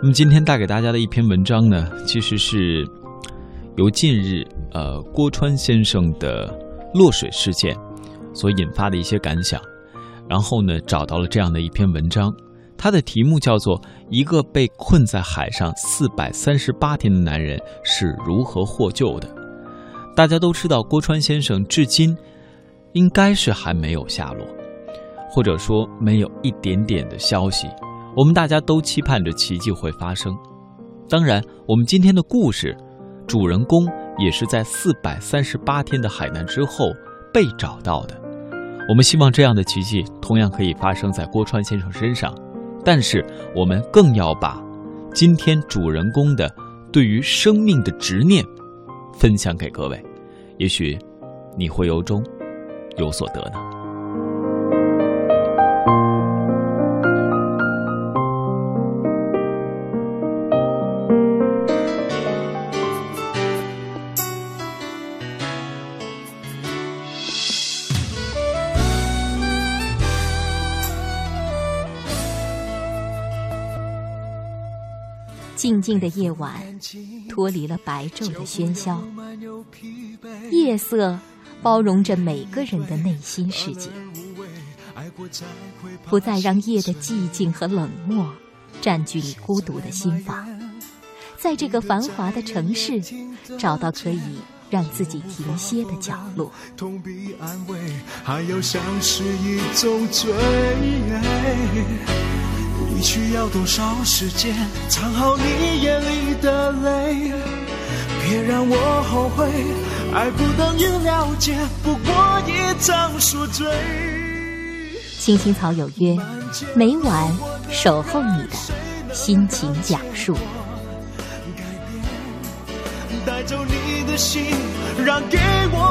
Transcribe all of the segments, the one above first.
那么今天带给大家的一篇文章呢，其实是由近日呃郭川先生的落水事件所引发的一些感想，然后呢找到了这样的一篇文章，它的题目叫做《一个被困在海上四百三十八天的男人是如何获救的》。大家都知道，郭川先生至今应该是还没有下落，或者说没有一点点的消息。我们大家都期盼着奇迹会发生。当然，我们今天的故事主人公也是在四百三十八天的海难之后被找到的。我们希望这样的奇迹同样可以发生在郭川先生身上，但是我们更要把今天主人公的对于生命的执念分享给各位，也许你会由中有所得呢。静静的夜晚，脱离了白昼的喧嚣，夜色包容着每个人的内心世界，不再让夜的寂静和冷漠占据你孤独的心房，在这个繁华的城市，找到可以让自己停歇的角落。你需要多少时间藏好你眼里的泪？别让我后悔，爱不等于了解，不过一场宿醉。青青草有约，每晚守候你的心情讲述。带走你的心，让给我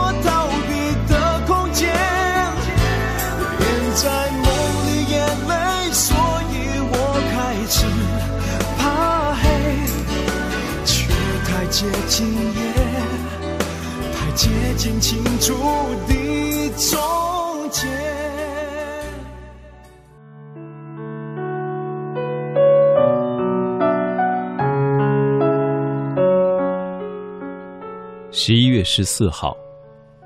接近夜，太接近清楚的终结。十一月十四号。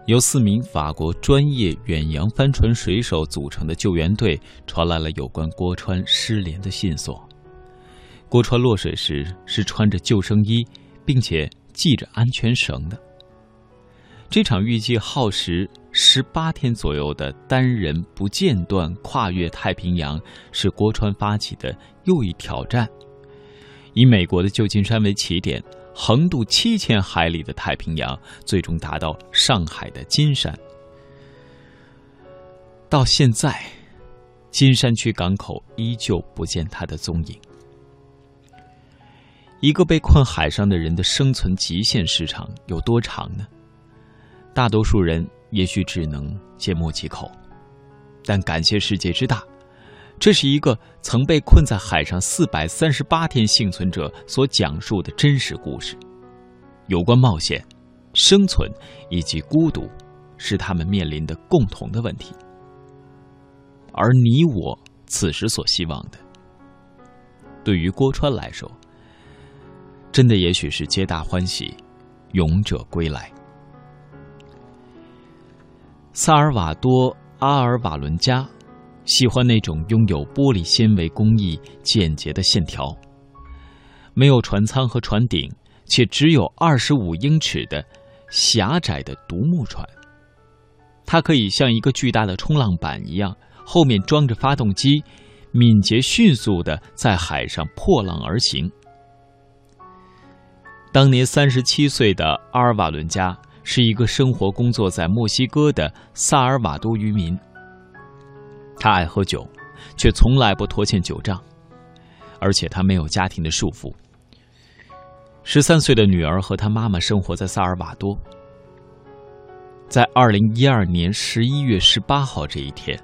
由四名法国专业远洋帆船水手组成的救援队传来了有关郭川失联的线索。郭川落水时是穿着救生衣，并且系着安全绳的。这场预计耗时十八天左右的单人不间断跨越太平洋，是郭川发起的又一挑战。以美国的旧金山为起点。横渡七千海里的太平洋，最终达到上海的金山。到现在，金山区港口依旧不见他的踪影。一个被困海上的人的生存极限时长有多长呢？大多数人也许只能缄默几口，但感谢世界之大。这是一个曾被困在海上四百三十八天幸存者所讲述的真实故事，有关冒险、生存以及孤独，是他们面临的共同的问题。而你我此时所希望的，对于郭川来说，真的也许是皆大欢喜，勇者归来。萨尔瓦多·阿尔瓦伦加。喜欢那种拥有玻璃纤维工艺、简洁的线条，没有船舱和船顶，且只有二十五英尺的狭窄的独木船。它可以像一个巨大的冲浪板一样，后面装着发动机，敏捷迅速的在海上破浪而行。当年三十七岁的阿尔瓦伦加是一个生活工作在墨西哥的萨尔瓦多渔民。他爱喝酒，却从来不拖欠酒账，而且他没有家庭的束缚。十三岁的女儿和他妈妈生活在萨尔瓦多。在二零一二年十一月十八号这一天，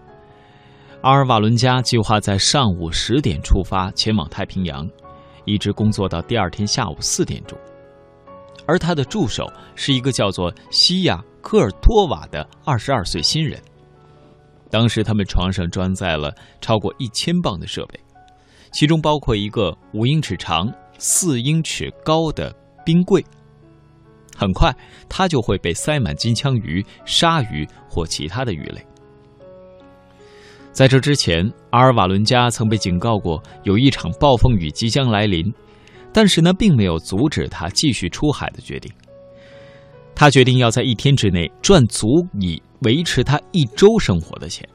阿尔瓦伦加计划在上午十点出发前往太平洋，一直工作到第二天下午四点钟。而他的助手是一个叫做西亚科尔托瓦的二十二岁新人。当时他们床上装载了超过一千磅的设备，其中包括一个五英尺长、四英尺高的冰柜。很快，它就会被塞满金枪鱼、鲨鱼或其他的鱼类。在这之前，阿尔瓦伦加曾被警告过有一场暴风雨即将来临，但是呢，并没有阻止他继续出海的决定。他决定要在一天之内赚足以维持他一周生活的钱。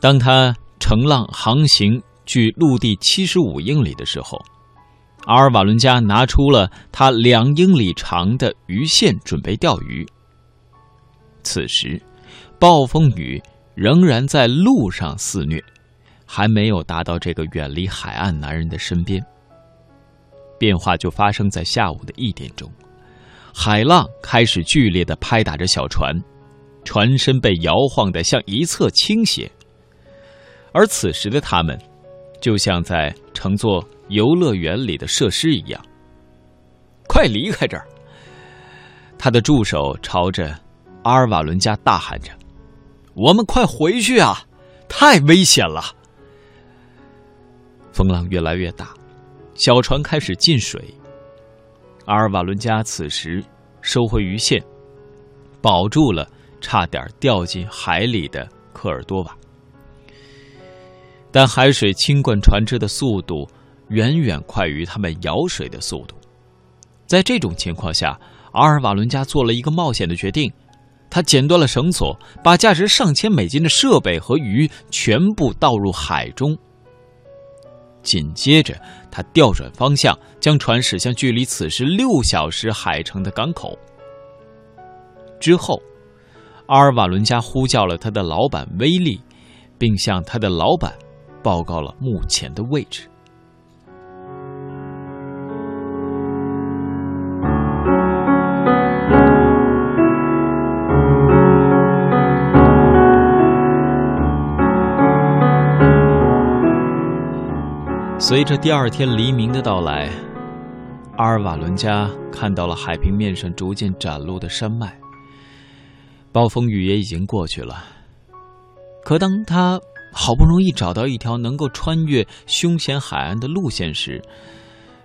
当他乘浪航行距陆地七十五英里的时候。阿尔瓦伦加拿出了他两英里长的鱼线，准备钓鱼。此时，暴风雨仍然在路上肆虐，还没有达到这个远离海岸男人的身边。变化就发生在下午的一点钟，海浪开始剧烈的拍打着小船，船身被摇晃的向一侧倾斜。而此时的他们，就像在乘坐。游乐园里的设施一样，快离开这儿！他的助手朝着阿尔瓦伦加大喊着：“我们快回去啊！太危险了！”风浪越来越大，小船开始进水。阿尔瓦伦加此时收回鱼线，保住了差点掉进海里的科尔多瓦，但海水侵灌船只的速度。远远快于他们舀水的速度，在这种情况下，阿尔瓦伦加做了一个冒险的决定，他剪断了绳索，把价值上千美金的设备和鱼全部倒入海中。紧接着，他调转方向，将船驶向距离此时六小时海程的港口。之后，阿尔瓦伦加呼叫了他的老板威利，并向他的老板报告了目前的位置。随着第二天黎明的到来，阿尔瓦伦加看到了海平面上逐渐展露的山脉。暴风雨也已经过去了，可当他好不容易找到一条能够穿越凶险海岸的路线时，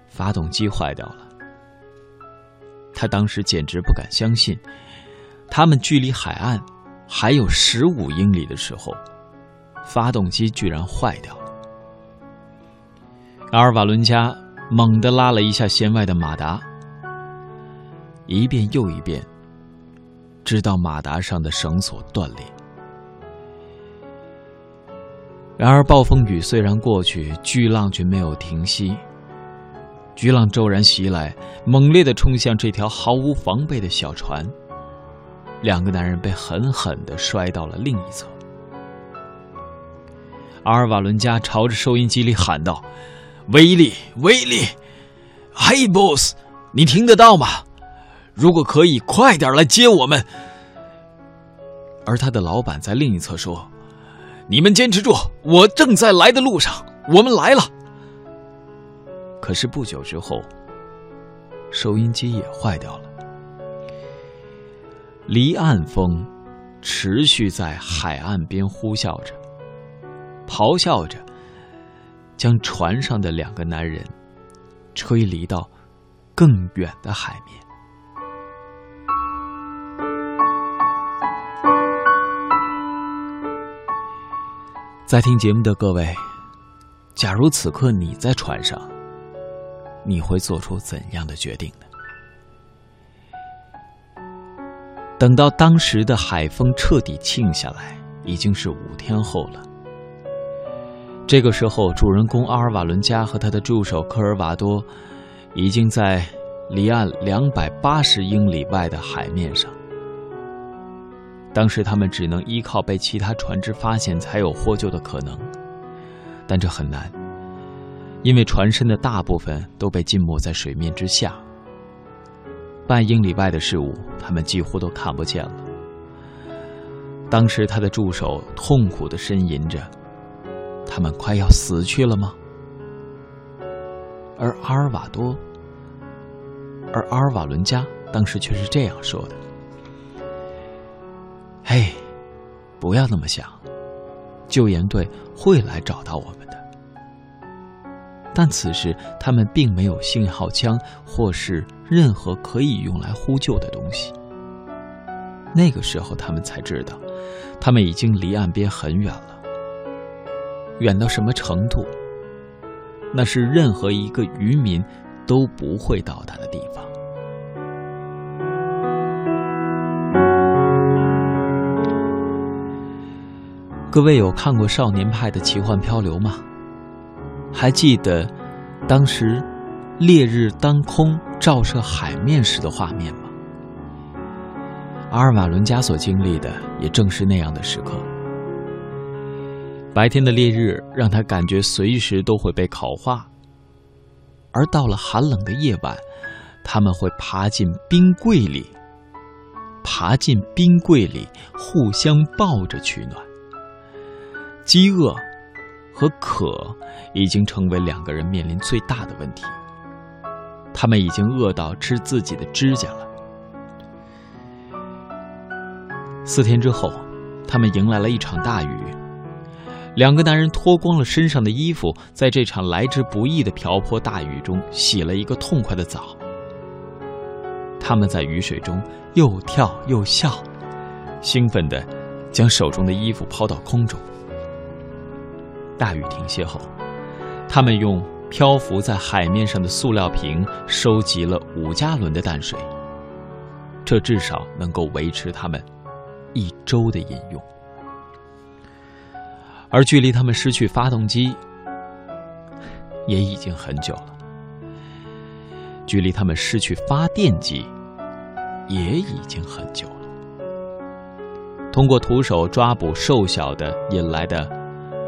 发动机坏掉了。他当时简直不敢相信，他们距离海岸还有十五英里的时候，发动机居然坏掉了。阿尔瓦伦加猛地拉了一下弦外的马达，一遍又一遍，直到马达上的绳索断裂。然而，暴风雨虽然过去，巨浪却没有停息。巨浪骤然袭来，猛烈的冲向这条毫无防备的小船。两个男人被狠狠的摔到了另一侧。阿尔瓦伦加朝着收音机里喊道。威力，威力，Hey boss，你听得到吗？如果可以，快点来接我们。而他的老板在另一侧说：“你们坚持住，我正在来的路上，我们来了。”可是不久之后，收音机也坏掉了。离岸风持续在海岸边呼啸着，咆哮着。将船上的两个男人吹离到更远的海面。在听节目的各位，假如此刻你在船上，你会做出怎样的决定呢？等到当时的海风彻底静下来，已经是五天后了。这个时候，主人公阿尔瓦伦加和他的助手科尔瓦多，已经在离岸两百八十英里外的海面上。当时他们只能依靠被其他船只发现才有获救的可能，但这很难，因为船身的大部分都被浸没在水面之下。半英里外的事物，他们几乎都看不见了。当时，他的助手痛苦的呻吟着。他们快要死去了吗？而阿尔瓦多，而阿尔瓦伦加当时却是这样说的：“嘿，不要那么想，救援队会来找到我们的。”但此时他们并没有信号枪或是任何可以用来呼救的东西。那个时候，他们才知道，他们已经离岸边很远了。远到什么程度？那是任何一个渔民都不会到达的地方。各位有看过《少年派的奇幻漂流》吗？还记得当时烈日当空照射海面时的画面吗？阿尔瓦伦加所经历的也正是那样的时刻。白天的烈日让他感觉随时都会被烤化，而到了寒冷的夜晚，他们会爬进冰柜里，爬进冰柜里互相抱着取暖。饥饿和渴已经成为两个人面临最大的问题。他们已经饿到吃自己的指甲了。四天之后，他们迎来了一场大雨。两个男人脱光了身上的衣服，在这场来之不易的瓢泼大雨中洗了一个痛快的澡。他们在雨水中又跳又笑，兴奋地将手中的衣服抛到空中。大雨停歇后，他们用漂浮在海面上的塑料瓶收集了五加仑的淡水，这至少能够维持他们一周的饮用。而距离他们失去发动机也已经很久了，距离他们失去发电机也已经很久了。通过徒手抓捕瘦小的引来的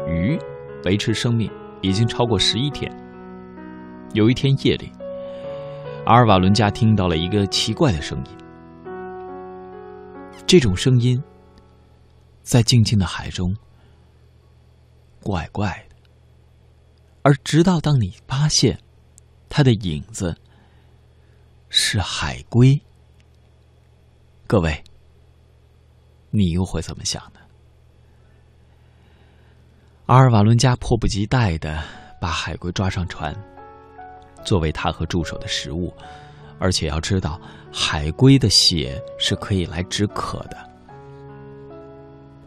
鱼。维持生命已经超过十一天。有一天夜里，阿尔瓦伦加听到了一个奇怪的声音。这种声音在静静的海中，怪怪的。而直到当你发现它的影子是海龟，各位，你又会怎么想呢？阿尔瓦伦加迫不及待的把海龟抓上船，作为他和助手的食物。而且要知道，海龟的血是可以来止渴的。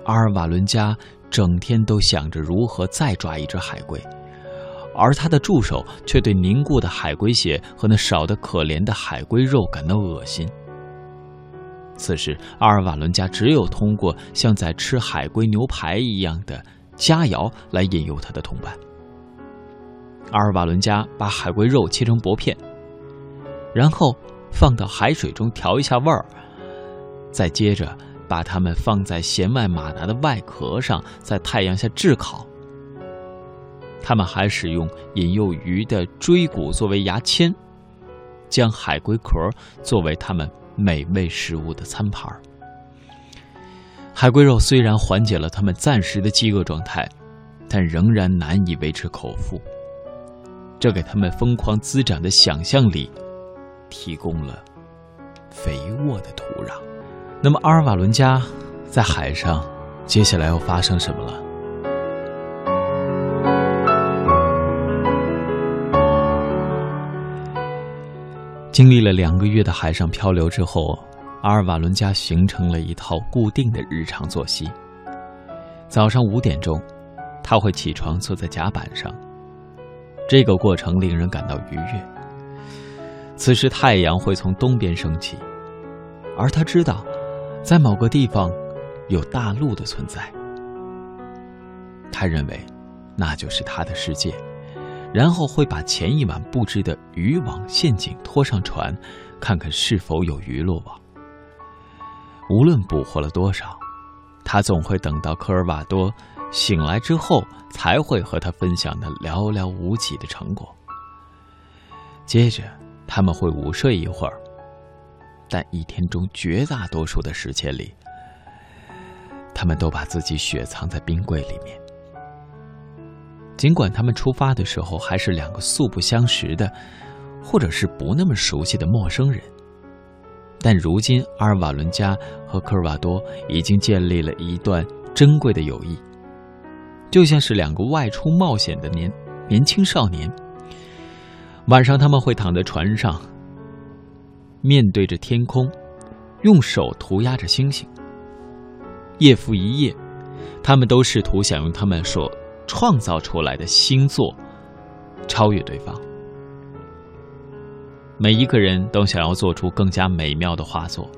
阿尔瓦伦加整天都想着如何再抓一只海龟，而他的助手却对凝固的海龟血和那少得可怜的海龟肉感到恶心。此时，阿尔瓦伦加只有通过像在吃海龟牛排一样的。佳肴来引诱他的同伴。阿尔瓦伦加把海龟肉切成薄片，然后放到海水中调一下味儿，再接着把它们放在弦外马达的外壳上，在太阳下炙烤。他们还使用引诱鱼的椎骨作为牙签，将海龟壳作为他们美味食物的餐盘。海龟肉虽然缓解了他们暂时的饥饿状态，但仍然难以维持口腹。这给他们疯狂滋长的想象力提供了肥沃的土壤。那么，阿尔瓦伦加在海上接下来要发生什么了？经历了两个月的海上漂流之后。阿尔瓦伦加形成了一套固定的日常作息。早上五点钟，他会起床坐在甲板上。这个过程令人感到愉悦。此时太阳会从东边升起，而他知道，在某个地方有大陆的存在。他认为，那就是他的世界。然后会把前一晚布置的渔网陷阱拖上船，看看是否有鱼落网。无论捕获了多少，他总会等到科尔瓦多醒来之后，才会和他分享那寥寥无几的成果。接着，他们会午睡一会儿，但一天中绝大多数的时间里，他们都把自己雪藏在冰柜里面。尽管他们出发的时候还是两个素不相识的，或者是不那么熟悉的陌生人。但如今，阿尔瓦伦加和科尔瓦多已经建立了一段珍贵的友谊，就像是两个外出冒险的年年轻少年，晚上他们会躺在船上，面对着天空，用手涂鸦着星星。夜复一夜，他们都试图想用他们所创造出来的星座超越对方。每一个人都想要做出更加美妙的画作，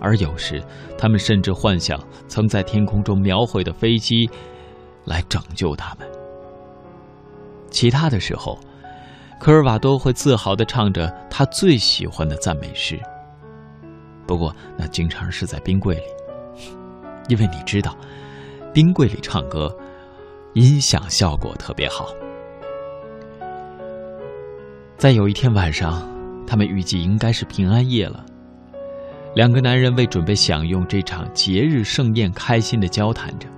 而有时，他们甚至幻想曾在天空中描绘的飞机来拯救他们。其他的时候，科尔瓦多会自豪地唱着他最喜欢的赞美诗。不过，那经常是在冰柜里，因为你知道，冰柜里唱歌，音响效果特别好。在有一天晚上，他们预计应该是平安夜了。两个男人为准备享用这场节日盛宴，开心的交谈着。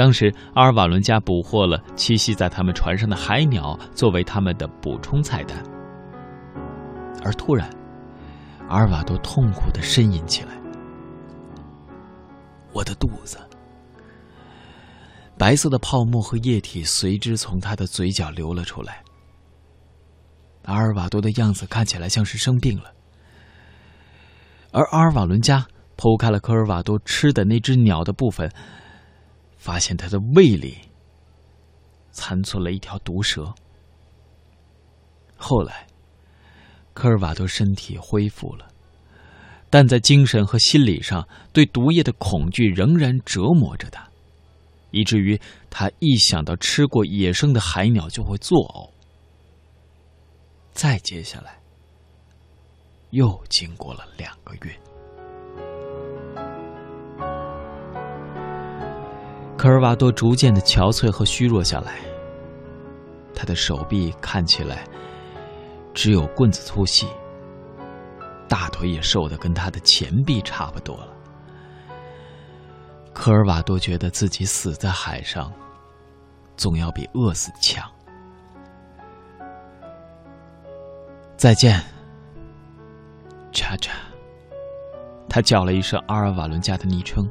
当时，阿尔瓦伦家捕获了栖息在他们船上的海鸟，作为他们的补充菜单。而突然，阿尔瓦多痛苦的呻吟起来：“我的肚子！”白色的泡沫和液体随之从他的嘴角流了出来。阿尔瓦多的样子看起来像是生病了，而阿尔瓦伦加剖开了科尔瓦多吃的那只鸟的部分，发现他的胃里残存了一条毒蛇。后来，科尔瓦多身体恢复了，但在精神和心理上对毒液的恐惧仍然折磨着他，以至于他一想到吃过野生的海鸟就会作呕。再接下来，又经过了两个月，科尔瓦多逐渐的憔悴和虚弱下来。他的手臂看起来只有棍子粗细，大腿也瘦的跟他的前臂差不多了。科尔瓦多觉得自己死在海上，总要比饿死强。再见，查查。他叫了一声阿尔瓦伦加的昵称，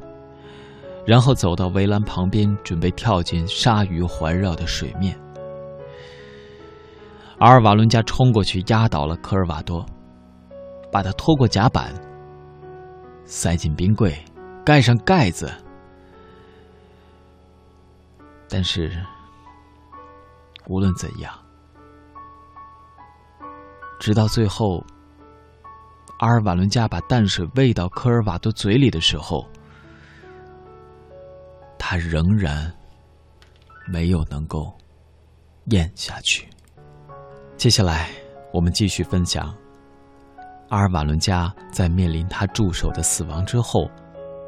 然后走到围栏旁边，准备跳进鲨鱼环绕的水面。阿尔瓦伦加冲过去，压倒了科尔瓦多，把他拖过甲板，塞进冰柜，盖上盖子。但是，无论怎样。直到最后，阿尔瓦伦加把淡水喂到科尔瓦多嘴里的时候，他仍然没有能够咽下去。接下来，我们继续分享阿尔瓦伦加在面临他助手的死亡之后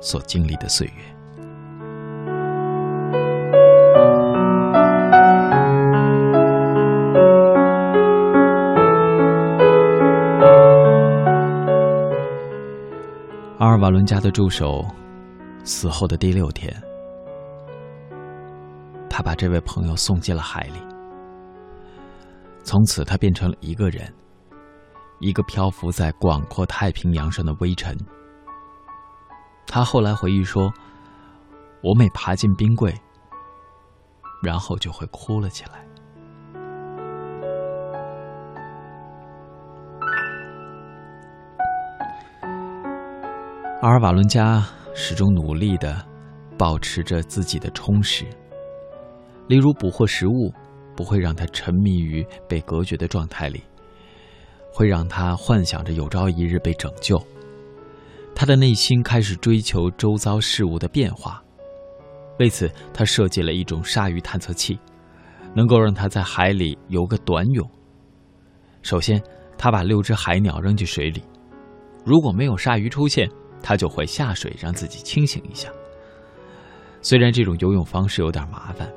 所经历的岁月。阿尔瓦伦加的助手死后的第六天，他把这位朋友送进了海里。从此，他变成了一个人，一个漂浮在广阔太平洋上的微尘。他后来回忆说：“我每爬进冰柜，然后就会哭了起来。”阿尔瓦伦加始终努力的保持着自己的充实，例如捕获食物不会让他沉迷于被隔绝的状态里，会让他幻想着有朝一日被拯救。他的内心开始追求周遭事物的变化，为此他设计了一种鲨鱼探测器，能够让他在海里游个短泳。首先，他把六只海鸟扔进水里，如果没有鲨鱼出现。他就会下水让自己清醒一下。虽然这种游泳方式有点麻烦，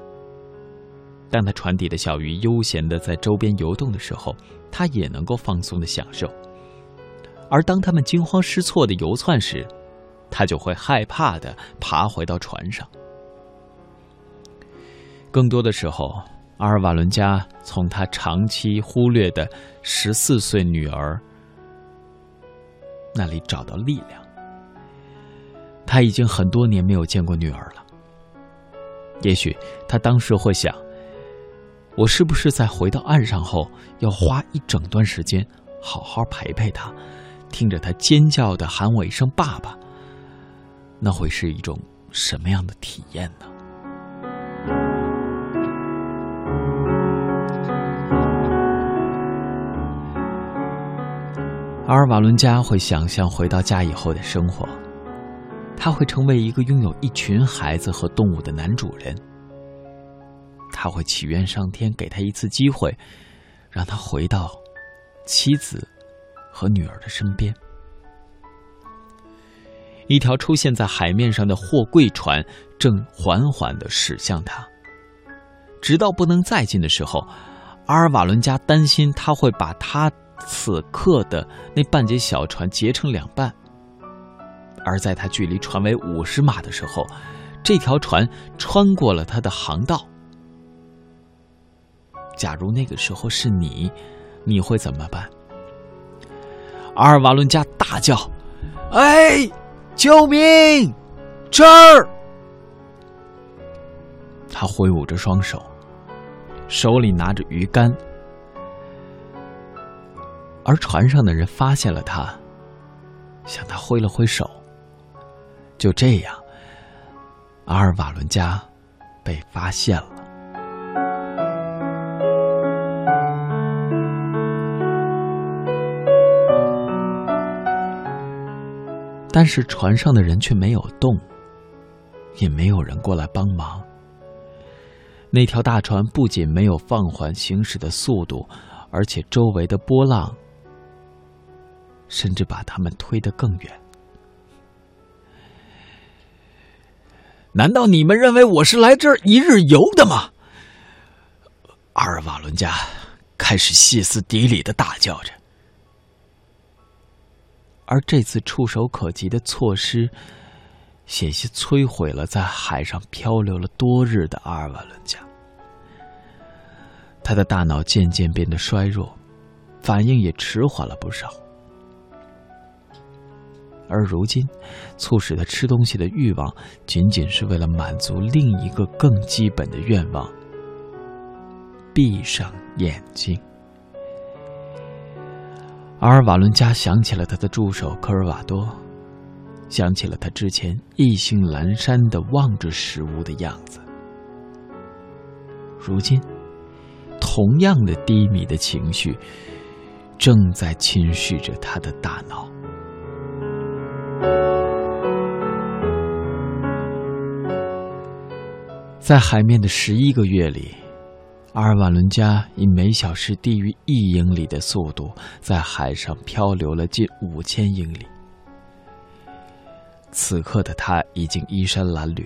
当他船底的小鱼悠闲的在周边游动的时候，他也能够放松的享受。而当他们惊慌失措的游窜时，他就会害怕的爬回到船上。更多的时候，阿尔瓦伦加从他长期忽略的十四岁女儿那里找到力量。他已经很多年没有见过女儿了。也许他当时会想，我是不是在回到岸上后，要花一整段时间好好陪陪他，听着他尖叫的喊我一声“爸爸”？那会是一种什么样的体验呢？阿尔瓦伦加会想象回到家以后的生活，他会成为一个拥有一群孩子和动物的男主人。他会祈愿上天给他一次机会，让他回到妻子和女儿的身边。一条出现在海面上的货柜船正缓缓的驶向他，直到不能再近的时候，阿尔瓦伦加担心他会把他此刻的那半截小船截成两半。而在他距离船尾五十码的时候，这条船穿过了他的航道。假如那个时候是你，你会怎么办？阿尔瓦伦加大叫：“哎，救命！这儿！”他挥舞着双手，手里拿着鱼竿，而船上的人发现了他，向他挥了挥手。就这样，阿尔瓦伦加被发现了。但是船上的人却没有动，也没有人过来帮忙。那条大船不仅没有放缓行驶的速度，而且周围的波浪甚至把他们推得更远。难道你们认为我是来这儿一日游的吗？阿尔瓦伦加开始歇斯底里的大叫着。而这次触手可及的措施，险些摧毁了在海上漂流了多日的阿尔瓦伦加。他的大脑渐渐变得衰弱，反应也迟缓了不少。而如今，促使他吃东西的欲望，仅仅是为了满足另一个更基本的愿望——闭上眼睛。阿尔瓦伦加想起了他的助手科尔瓦多，想起了他之前意兴阑珊的望着食物的样子。如今，同样的低迷的情绪正在侵蚀着他的大脑。在海面的十一个月里。阿尔瓦伦加以每小时低于一英里的速度在海上漂流了近五千英里。此刻的他已经衣衫褴褛，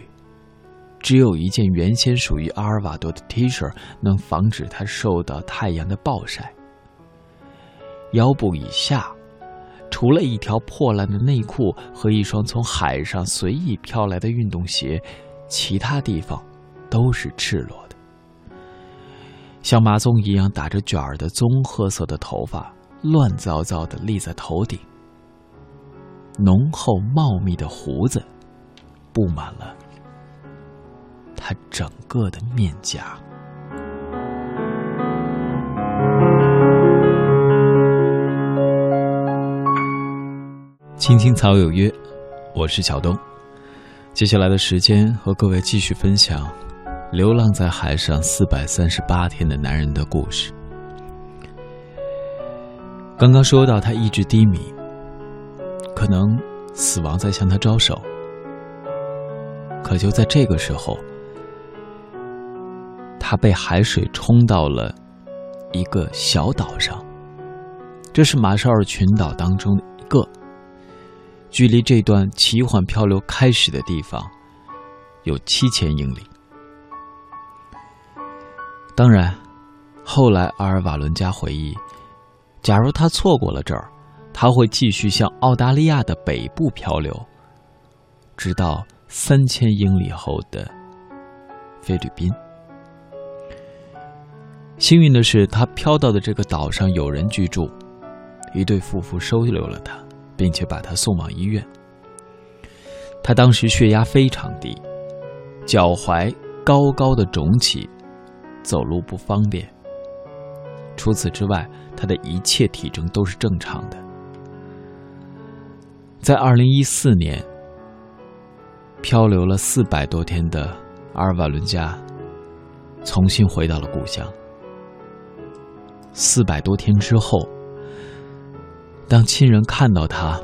只有一件原先属于阿尔瓦多的 T 恤能防止他受到太阳的暴晒。腰部以下，除了一条破烂的内裤和一双从海上随意飘来的运动鞋，其他地方都是赤裸的。像麻棕一样打着卷儿的棕褐色的头发，乱糟糟的立在头顶。浓厚茂密的胡子，布满了他整个的面颊。青青草有约，我是小东。接下来的时间和各位继续分享。流浪在海上四百三十八天的男人的故事。刚刚说到他意志低迷，可能死亡在向他招手。可就在这个时候，他被海水冲到了一个小岛上，这是马绍尔群岛当中的一个，距离这段奇幻漂流开始的地方有七千英里。当然，后来阿尔瓦伦加回忆，假如他错过了这儿，他会继续向澳大利亚的北部漂流，直到三千英里后的菲律宾。幸运的是，他飘到的这个岛上有人居住，一对夫妇收留了他，并且把他送往医院。他当时血压非常低，脚踝高高的肿起。走路不方便。除此之外，他的一切体征都是正常的。在二零一四年，漂流了四百多天的阿尔瓦伦加，重新回到了故乡。四百多天之后，当亲人看到他，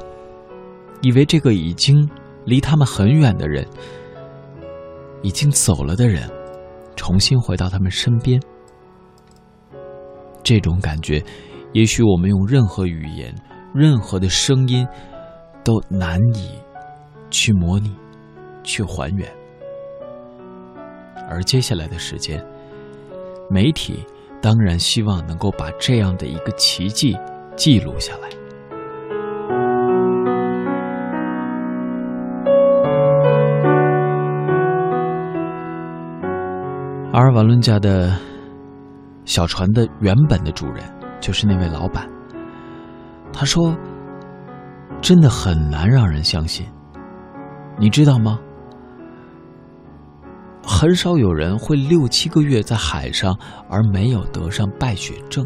以为这个已经离他们很远的人，已经走了的人，重新回到他们身边，这种感觉，也许我们用任何语言、任何的声音，都难以去模拟、去还原。而接下来的时间，媒体。当然，希望能够把这样的一个奇迹记录下来。尔瓦伦加的小船的原本的主人就是那位老板。他说：“真的很难让人相信，你知道吗？”很少有人会六七个月在海上而没有得上败血症，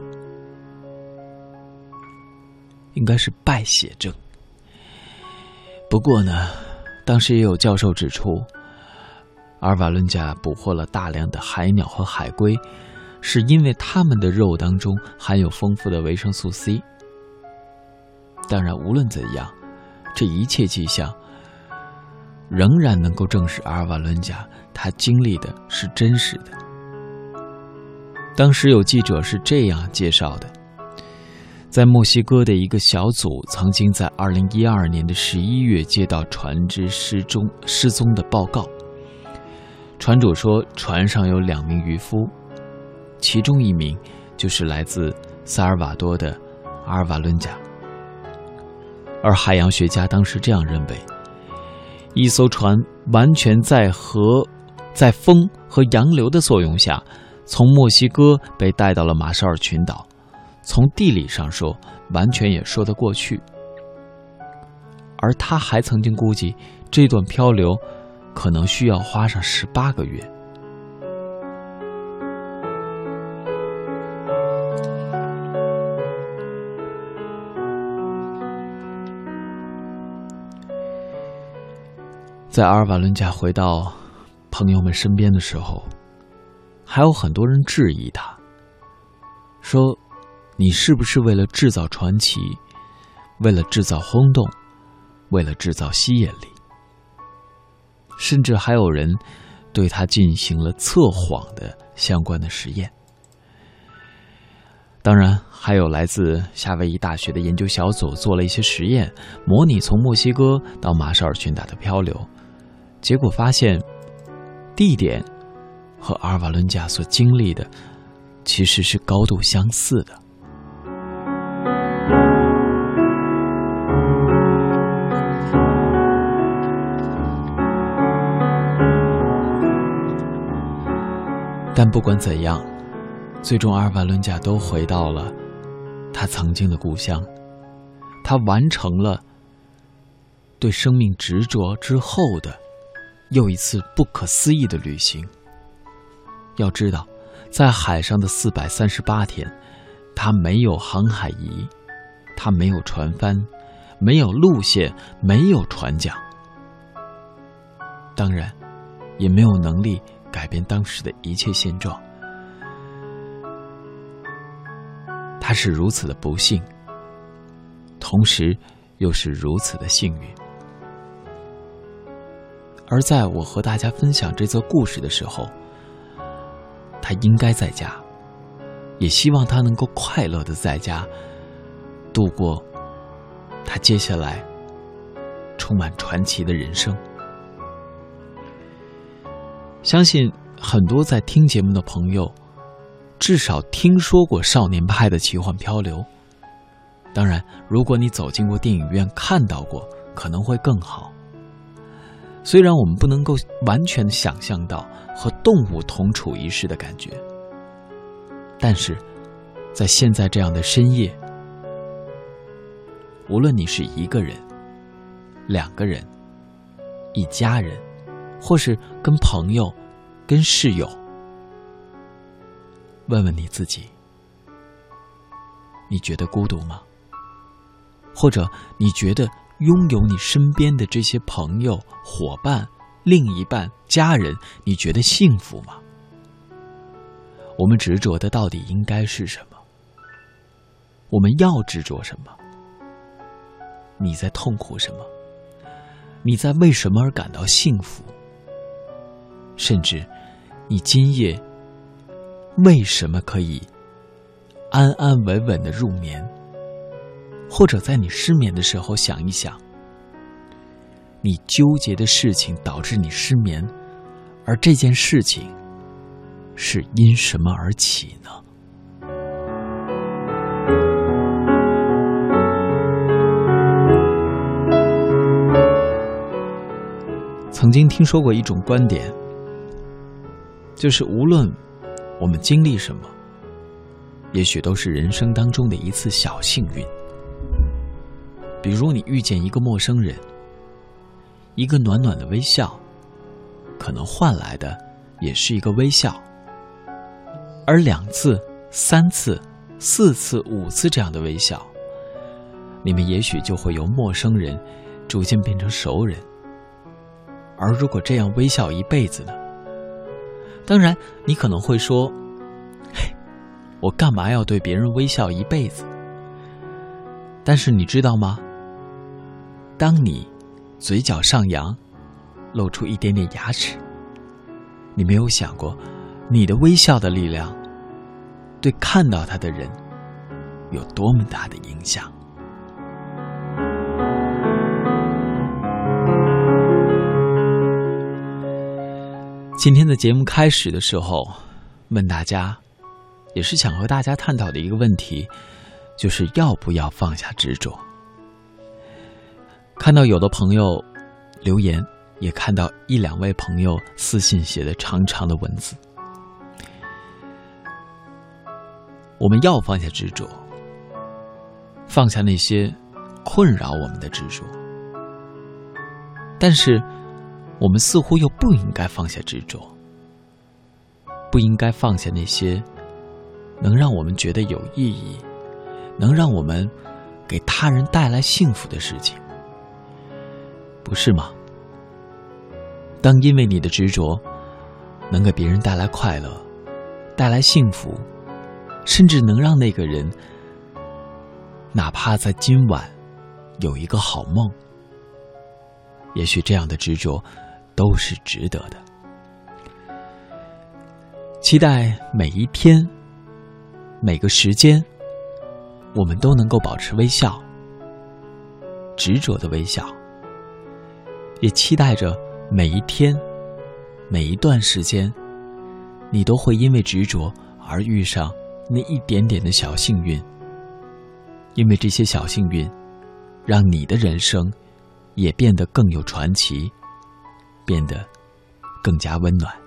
应该是败血症。不过呢，当时也有教授指出，阿尔瓦伦加捕获了大量的海鸟和海龟，是因为它们的肉当中含有丰富的维生素 C。当然，无论怎样，这一切迹象仍然能够证实阿尔瓦伦加。他经历的是真实的。当时有记者是这样介绍的：在墨西哥的一个小组曾经在2012年的11月接到船只失踪失踪的报告。船主说，船上有两名渔夫，其中一名就是来自萨尔瓦多的阿尔瓦伦加。而海洋学家当时这样认为：一艘船完全在和在风和洋流的作用下，从墨西哥被带到了马绍尔群岛。从地理上说，完全也说得过去。而他还曾经估计，这段漂流可能需要花上十八个月。在阿尔瓦伦加回到。朋友们身边的时候，还有很多人质疑他，说：“你是不是为了制造传奇，为了制造轰动，为了制造吸引力？”甚至还有人对他进行了测谎的相关的实验。当然，还有来自夏威夷大学的研究小组做了一些实验，模拟从墨西哥到马绍尔群岛的漂流，结果发现。地点和阿尔瓦伦加所经历的其实是高度相似的，但不管怎样，最终阿尔瓦伦加都回到了他曾经的故乡，他完成了对生命执着之后的。又一次不可思议的旅行。要知道，在海上的四百三十八天，他没有航海仪，他没有船帆，没有路线，没有船桨，当然，也没有能力改变当时的一切现状。他是如此的不幸，同时又是如此的幸运。而在我和大家分享这则故事的时候，他应该在家，也希望他能够快乐的在家度过他接下来充满传奇的人生。相信很多在听节目的朋友，至少听说过《少年派的奇幻漂流》。当然，如果你走进过电影院看到过，可能会更好。虽然我们不能够完全想象到和动物同处一室的感觉，但是，在现在这样的深夜，无论你是一个人、两个人、一家人，或是跟朋友、跟室友，问问你自己：你觉得孤独吗？或者你觉得拥有你身边的这些朋友、伙伴、另一半、家人，你觉得幸福吗？我们执着的到底应该是什么？我们要执着什么？你在痛苦什么？你在为什么而感到幸福？甚至，你今夜为什么可以安安稳稳的入眠？或者在你失眠的时候想一想，你纠结的事情导致你失眠，而这件事情是因什么而起呢？曾经听说过一种观点，就是无论我们经历什么，也许都是人生当中的一次小幸运。比如你遇见一个陌生人，一个暖暖的微笑，可能换来的也是一个微笑；而两次、三次、四次、五次这样的微笑，你们也许就会由陌生人逐渐变成熟人。而如果这样微笑一辈子呢？当然，你可能会说：“嘿，我干嘛要对别人微笑一辈子？”但是你知道吗？当你嘴角上扬，露出一点点牙齿，你没有想过，你的微笑的力量对看到他的人有多么大的影响。今天的节目开始的时候，问大家，也是想和大家探讨的一个问题，就是要不要放下执着。看到有的朋友留言，也看到一两位朋友私信写的长长的文字。我们要放下执着，放下那些困扰我们的执着，但是。我们似乎又不应该放下执着，不应该放下那些能让我们觉得有意义、能让我们给他人带来幸福的事情，不是吗？当因为你的执着能给别人带来快乐、带来幸福，甚至能让那个人哪怕在今晚有一个好梦，也许这样的执着。都是值得的。期待每一天、每个时间，我们都能够保持微笑，执着的微笑。也期待着每一天、每一段时间，你都会因为执着而遇上那一点点的小幸运。因为这些小幸运，让你的人生也变得更有传奇。变得更加温暖。